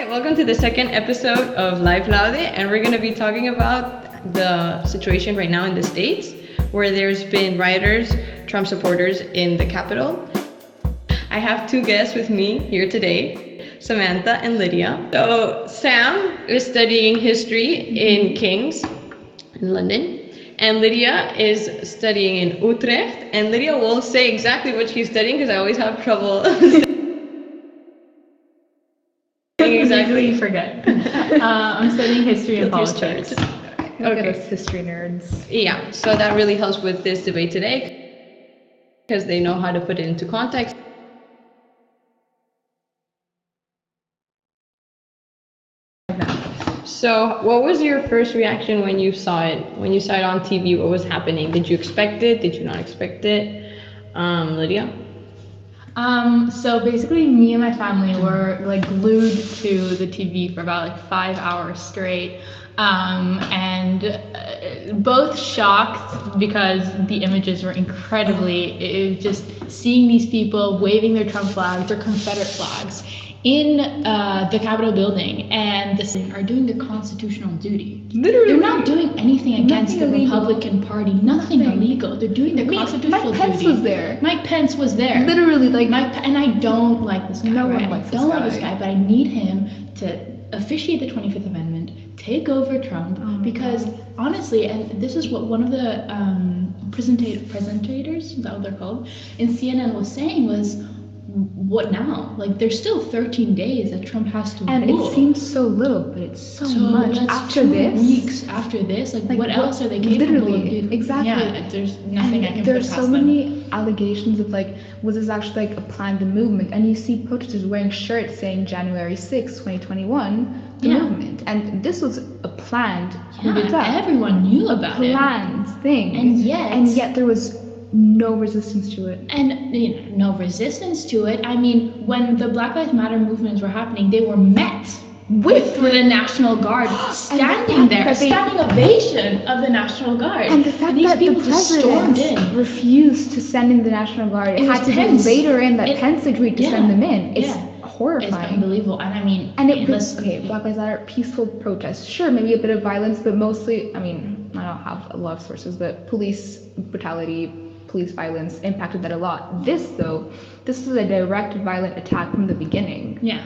Hi, welcome to the second episode of Live Laude, and we're going to be talking about the situation right now in the States where there's been rioters, Trump supporters in the Capitol. I have two guests with me here today, Samantha and Lydia. So, Sam is studying history in mm-hmm. King's in London, and Lydia is studying in Utrecht. And Lydia will say exactly what she's studying because I always have trouble. Exactly, you forget. uh, I'm studying history and politics. Look at Okay. us history nerds. Yeah, so that really helps with this debate today because they know how to put it into context. So, what was your first reaction when you saw it? When you saw it on TV, what was happening? Did you expect it? Did you not expect it? Um, Lydia? Um, so basically, me and my family were like glued to the TV for about like five hours straight, um, and uh, both shocked because the images were incredibly. It was just seeing these people waving their Trump flags, their Confederate flags, in uh, the Capitol building, and this are doing their constitutional duty. Literally. They're not doing anything against Nothing the illegal. Republican Party. Nothing, Nothing. illegal. They're doing their constitutional Mike Pence duty. was there. Mike Pence was there. Literally, like Mike, and I don't like this guy. No one likes I this don't like this guy. guy, but I need him to officiate the 25th Amendment, take over Trump, Oh because honestly, and this is what one of the um, presenta- presentators, is that what they're called, in CNN was saying was, what now? Like, there's still 13 days that Trump has to and rule. it seems so little, but it's so, So much. that's After two this, weeks after this, like, Like, what what- else are they capable literally, of doing? exactly. Yeah, there's nothing and I can there's so them. many allegations of like, was this actually like a planned movement? And you see protesters wearing shirts saying January 6, 2021, the Yeah. movement. And this was a planned Yeah, everyone knew about it. planned thing. And yet- and yet there was no resistance to it. And you know, no resistance to it. I mean, when the Black Lives Matter movements were happening, they were met with the National Guard standing there, they- standing ovation of the National Guard. And the fact these that the people just stormed president in. refused to send in the National Guard, it, It had to tense. be later in that It- Pence agreed to yeah, send them in. It's yeah. It's horrifying. unbelievable. And I mean, and it was okay. Black Lives Matter, peaceful protests. Sure, maybe a bit of violence, but mostly, I mean, I don't have a lot of sources, but police brutality, police violence impacted that a lot. This though, this is a direct violent attack from the beginning. yeah.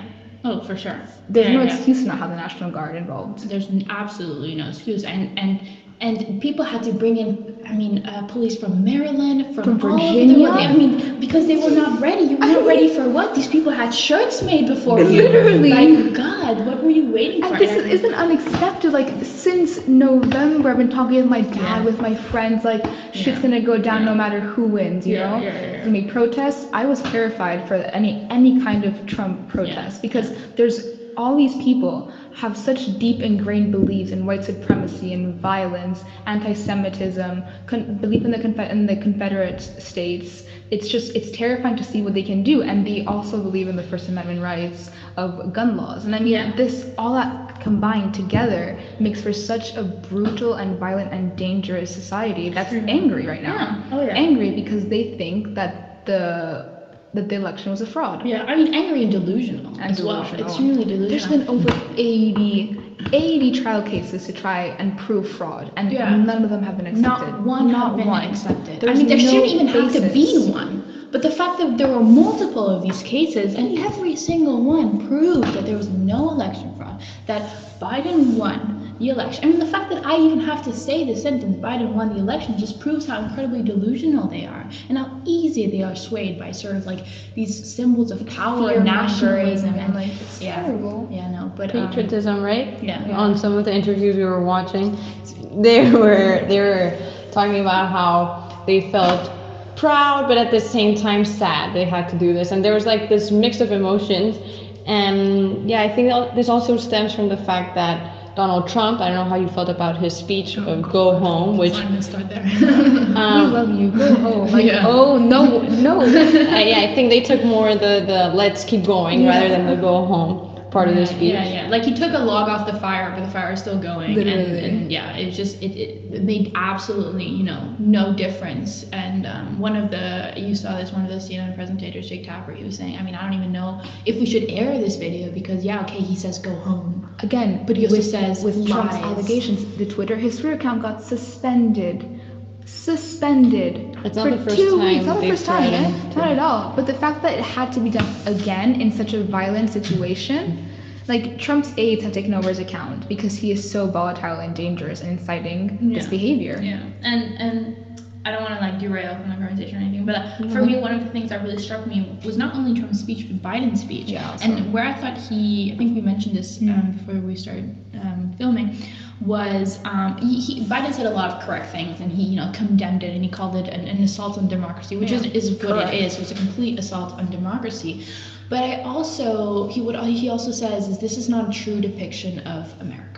Oh, for sure. There's Yeah, no excuse to not have the National Guard involved. There's absolutely no excuse, and and and people had to bring in, I mean, uh, police from Maryland, from, From Virginia. I mean, because they were not ready. You were I not mean- ready for what? These people had shirts made before. Literally. Like God, what were you waiting for? This And- is, isn't unexpected. Like since November, I've been talking with my dad, Yeah. with my friends. Like shit's Yeah. gonna go down Yeah. no matter who wins. You know, yeah, yeah, yeah. Gonna be protests. I was terrified for any any kind of Trump protest because there's all these people have such deep ingrained beliefs in white supremacy and violence, anti-Semitism, con- belief in the confe- in the Confederate States. It's just it's terrifying to see what they can do, and they also believe in the First Amendment rights of gun laws. And I mean, Yeah. this all that combined together makes for such a brutal and violent and dangerous society that's True. angry right now. Yeah. Oh, yeah. Angry because they think that the that the election was a fraud. yeah, I mean, angry and delusional And as well. delusional. It's really delusional. There's been over 80, 80 trial cases to try and prove fraud, and Yeah. none of them have been accepted. Not one Not been one. accepted. There's I mean, there no shouldn't even have to be one. But the fact that there were multiple of these cases, and every single one proved that there was no election fraud, that Biden won the election. I mean, the fact that I even have to say the sentence Biden won the election just proves how incredibly delusional they are and how easy they are swayed by sort of like these symbols of power and nationalism and like it's yeah, terrible. yeah, no, but um, Patriotism, right? Yeah. On some of the interviews we were watching, they were they were talking about how they felt proud, but at the same time sad they had to do this, and there was like this mix of emotions. And yeah, I think this also stems from the fact that Donald Trump. I don't know how you felt about his speech of "Go Home," which I'm gonna start there. we um, love you. Go home. Like, Yeah. oh no, no. uh, yeah, I think they took more the the let's keep going rather than the go home. part of the speech. Yeah, yeah. Like he took a log off the fire, but the fire is still going. And, and yeah, it just it, it made absolutely you know no difference. And um, one of the you saw this one of the CNN presentators, Jake Tapper, he was saying, I mean, I don't even know if we should air this video because yeah, okay, he says go home, Again, but he also with, says with Trump's lies. allegations, the Twitter history account got suspended. Suspended. It's not for the first two time weeks. Not the first time, yeah? threatened eh? Not at all. But the fact that it had to be done again in such a violent situation, like Trump's aides have taken over his account because he is so volatile and dangerous and inciting this behavior. Yeah, and and I don't want to like derail from the conversation or anything, but uh, for me, one of the things that really struck me was not only Trump's speech but Biden's speech. Yeah, also. And where I thought he, I think we mentioned this um, before we started um, filming, was um, he, he, Biden said a lot of correct things, and he you know condemned it and he called it an, an assault on democracy, which Yeah. is is what Correct. it is. It's a complete assault on democracy. But I also he would he also says is this is not a true depiction of America.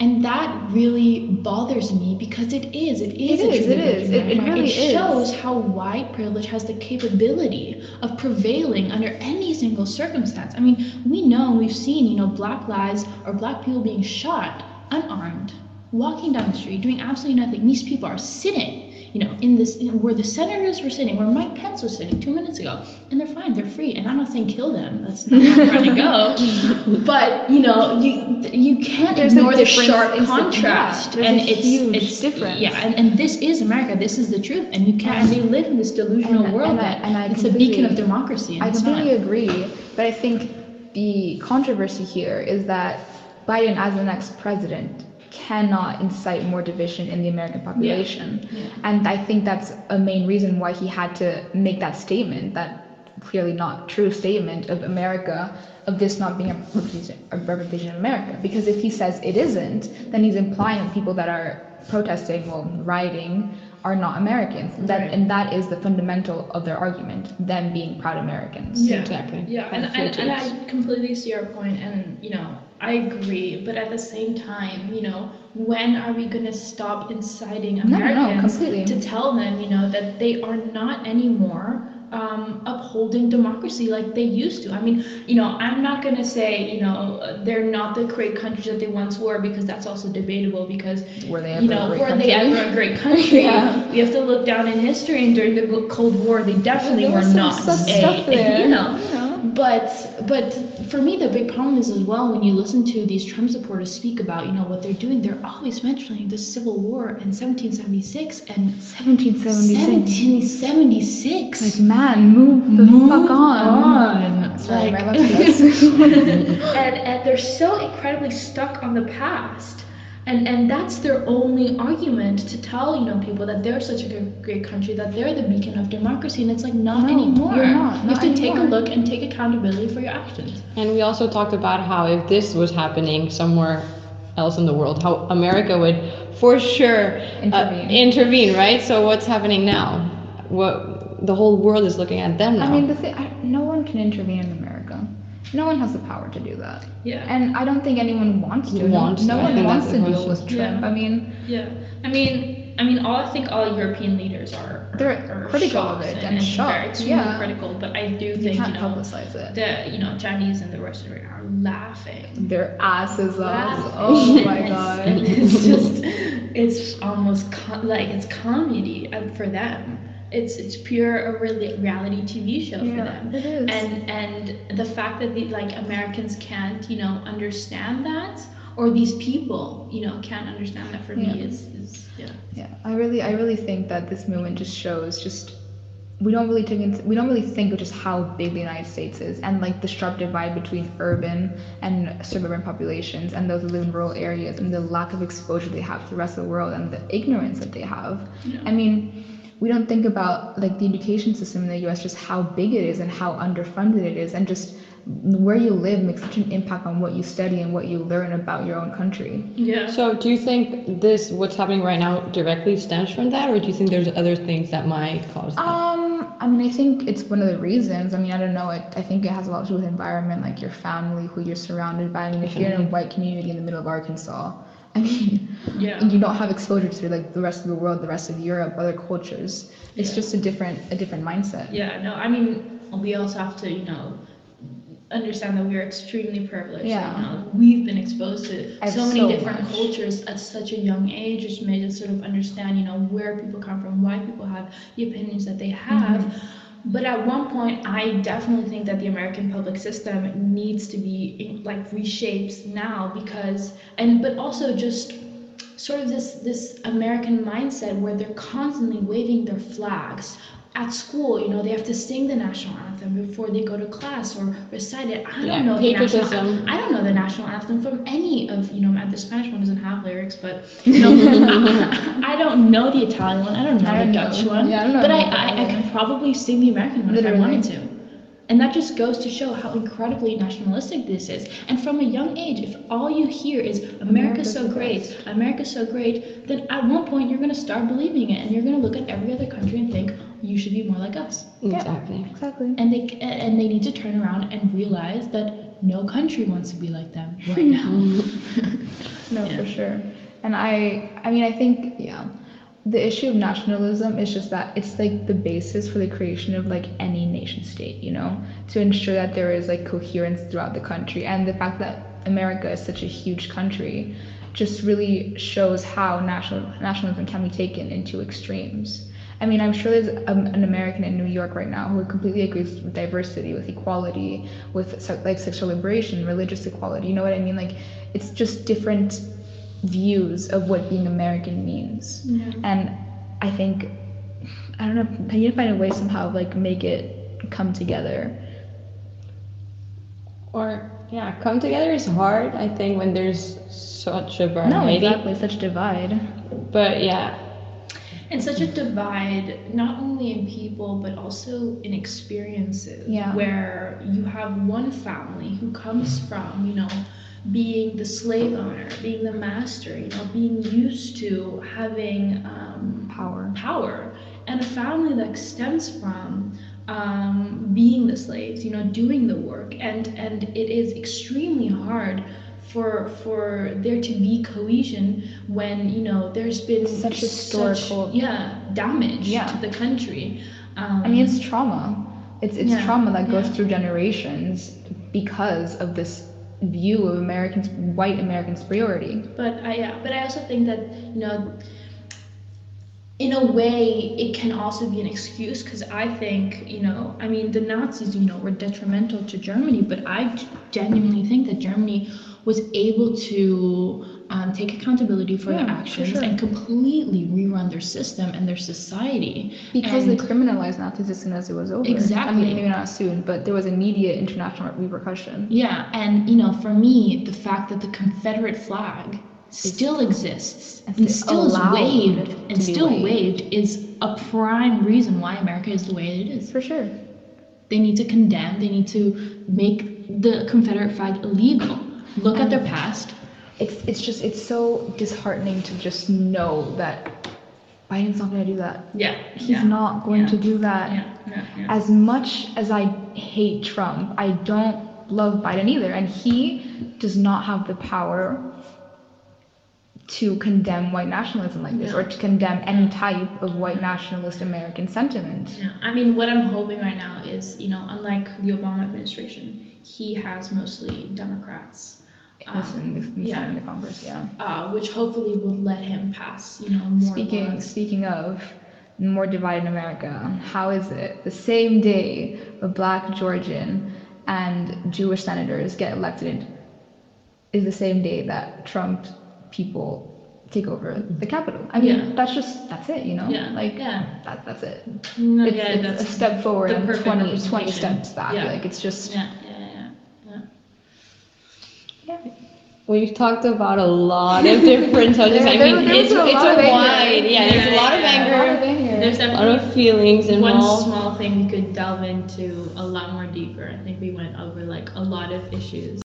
And that really bothers me because it is. It is. It is, it is. It- it really is. shows how white privilege has the capability of prevailing under any single circumstance. I mean, we know, we've seen, you know, black lives or black people being shot unarmed, walking down the street, doing absolutely nothing. These people are sitting, you know, in this, where the senators were sitting, where Mike Pence was sitting two minutes ago, and they're fine, they're free. And I'm not saying kill them. That's not where I'm trying to go. But you know, you you can't There's ignore the sharp contrast, yeah, and it's it's difference. Yeah, and, and this is America. This is the truth, and you can't. And they live in this delusional And- world and that and I it's a beacon of democracy. I completely agree, but I think the controversy here is that Biden, as the next president, cannot incite more division in the American population. Yeah. And I think that's a main reason why he had to make that statement, that clearly not true statement of America, of this not being a representation, a representation of America. Because if he says it isn't, then he's implying that people that are protesting, well, rioting, are not Americans. That, Right. And that is the fundamental of their argument, them being proud Americans. Yeah, Exactly. Yeah, and, That's and, and. I completely see your point, and you know, I agree. But at the same time, you know, when are we gonna stop inciting No, no, no, Americans completely. to tell them, you know, that they are not anymore um, upholding democracy like they used to? I mean, you know, I'm not gonna say, you know, they're not the great countries that they once were because that's also debatable because Were they ever you a know, great were country? they ever a great country? Yeah. We have to look down in history, and during the Cold War, they definitely were not a, stuff there, you know. you know. But but for me, the big problem is as well when you listen to these Trump supporters speak about you know what they're doing. They're always mentioning the Civil War in 1776 and 1776. 1776. Like, man, move the Move fuck on. on. Sorry, Like- my laptop's- and and they're so incredibly stuck on the past and and that's their only argument to tell you know people that they're such a good, great country that they're the beacon of democracy and it's like not No, anymore you're not, you have not to take a look and take accountability for your actions And we also talked about how if this was happening somewhere else in the world, how America would for sure uh, Intervene. intervene, right? So what's happening now? What the whole world is looking at them now. I mean, the thing, I, no one can intervene in America. No one has the power to do that. yeah And I don't think anyone wants to. Wants no to, one wants to deal with. Trump. Yeah. I mean, yeah i mean i mean all i think all european leaders are, are They're are critical of it and, and shocked, extremely yeah. critical but i do you think can't you know publicize it. the you know chinese and the russians right now are laughing Their asses off. Oh my god. It's just, it's almost co- like it's comedy uh, for them. It's it's pure a really reality TV show for them. it is. And and the fact that the like Americans can't you know understand that or these people you know can't understand that for me is is yeah. Yeah, I really, I really think that this movement just shows just we don't really take into, we don't really think of just how big the United States is and like the sharp divide between urban and suburban populations and those who live in rural areas and the lack of exposure they have to the rest of the world and the ignorance that they have. Yeah. I mean, we don't think about like the education system in the U.S. just how big it is and how underfunded it is and just where you live makes such an impact on what you study and what you learn about your own country. Yeah. so do you think this what's happening right now directly stems from that, or do you think there's other things that might cause that? Um, I mean, I think it's one of the reasons. I mean, I don't know. It, I think it has a lot to do with environment, like your family, who you're surrounded by. I mean, if you're in a white community in the middle of Arkansas, I mean, Yeah. you don't have exposure to like the rest of the world, the rest of Europe, other cultures. It's Yeah. just a different, a different mindset. Yeah, no, I mean, we also have to, you know, understand that we are extremely privileged. Yeah. You know, we've been exposed to I've so many so different much. cultures at such a young age, which made us sort of understand, you know, where people come from, why people have the opinions that they have. Mm-hmm. But at one point, I definitely think that the American public system needs to be like reshaped now because, and but also just sort of this this American mindset where they're constantly waving their flags at school. You know, they have to sing the national anthem before they go to class or recite it. I don't know the national. patriotism. I don't know the national anthem from any of you know. The Spanish one doesn't have lyrics, but you know, I, don't know the Italian one. I don't know I the don't Dutch know. one. Yeah, I don't know But I, the I, I could probably sing the American one if I wanted to. And that just goes to show how incredibly nationalistic this is. And from a young age, if all you hear is America's America's so the great, America's so great, then at one point you're going to start believing it and you're going to look at every other country and think, you should be more like us. Exactly. Exactly. And they and they need to turn around and realize that no country wants to be like them right now. No, Yeah. for sure. And I, I mean, I think, yeah, the issue of nationalism is just that it's like the basis for the creation of like any nation state, you know, to ensure that there is like coherence throughout the country. And the fact that America is such a huge country just really shows how national nationalism can be taken into extremes. I mean, I'm sure there's um, an American in New York right now who completely agrees with diversity, with equality, with se- like sexual liberation, religious equality. You know what I mean? Like, it's just different views of what being American means. Yeah. And I think, I don't know, I need to find a way somehow of like make it come together. Or yeah, come together is hard. I think when there's such a No, exactly, such divide. But yeah, And such a divide, not only in people, but also in experiences. Yeah. Where you have one family who comes from, you know, being the slave owner, being the master, you know, being used to having um, Power. power, and a family that stems from um, being the slaves, you know, doing the work, and and it is extremely hard for for there to be cohesion when you know there's been Such historical- yeah damage Yeah. to the country. Um, I mean, it's trauma. It's it's Yeah, trauma that goes yeah. through generations because of this view of Americans, white American superiority. But I yeah, but I also think that you know, in a way, it can also be an excuse because I think you know, I mean, the Nazis you know were detrimental to Germany, but I genuinely think that Germany was able to um, take accountability for Yeah, their for actions sure. and completely rerun their system and their society Because And- they criminalized Nazis as soon as it was over. I Exactly. mean, maybe not soon, but there was immediate international repercussion. Yeah, and you know, for me, the fact that the Confederate flag still exists And still still is waved and still waved. waved is a prime reason why America is the way it is. For sure. They need to condemn, they need to make the Confederate flag illegal. Look at their past. It's it's just it's so disheartening to just know that Biden's not going to do that. Yeah. He's not going yeah, to do that. Yeah, yeah, yeah. As much as I hate Trump, I don't love Biden either, and he does not have the power to condemn white nationalism like this or to condemn any type of white nationalist American sentiment. Yeah, I mean, what I'm hoping right now is, you know, unlike the Obama administration, he has mostly Democrats. um, this yeah. in the Congress, yeah. uh, which hopefully will let him pass, you know, more Speaking laws. speaking of more divided America, how is it the same day a black Georgian and Jewish senators get elected is the same day that Trump people take over the Capitol? I mean, Yeah. that's just that's it, you know? Yeah, Like yeah. that that's it. No, it's yeah, it's that's a step forward and perfect 20, 20 steps back. Yeah. Like it's just yeah. We've talked about a lot of different subjects. I mean, there it's a it's a wide, yeah, there's a lot of Yeah, yeah. a lot of anger. There's a lot of feelings and one small thing we could delve into a lot more deeper. I think we went over like a lot of issues.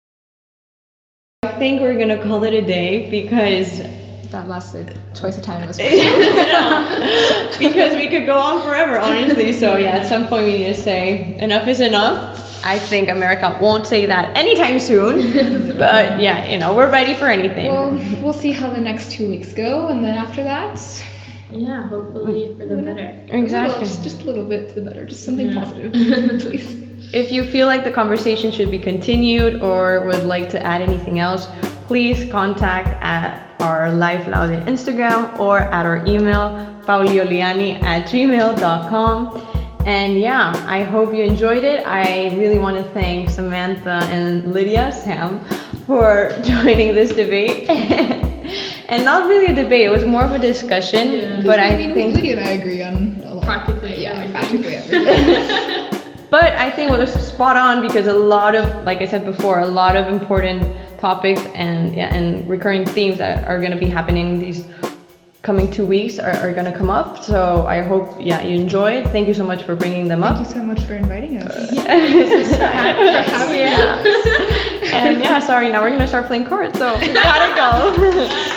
I think we're gonna call it a day because that lasted twice the time it was because we could go on forever, honestly. So yeah, at some point we need to say enough is enough. I think America won't say that anytime soon, but yeah, you know, we're ready for anything. Well, we'll see how the next two weeks go, and then after that, Yeah, hopefully for the mm-hmm. better. exactly. just, just a little bit to the better, just something Yeah. positive, please. If you feel like the conversation should be continued or would like to add anything else, please contact at our Life Loud Instagram or at our email, paulioliani at gmail.com. And yeah, I hope you enjoyed it. I really want to thank Samantha and Lydia, Sam, for joining this debate. and not really a debate, it was more of a discussion. Yeah. But I, I mean, think. Lydia and I agree on a lot. Practically Yeah, everything. practically everything. But I think it was spot on because a lot of, like I said before, a lot of important topics and yeah, and recurring themes that are going to be happening these coming two weeks are, are going to come up. So I hope yeah you enjoyed. Thank you so much for bringing them Thank up. Thank you so much for inviting us. yeah. and yeah, sorry. Now we're gonna start playing cards. So gotta go.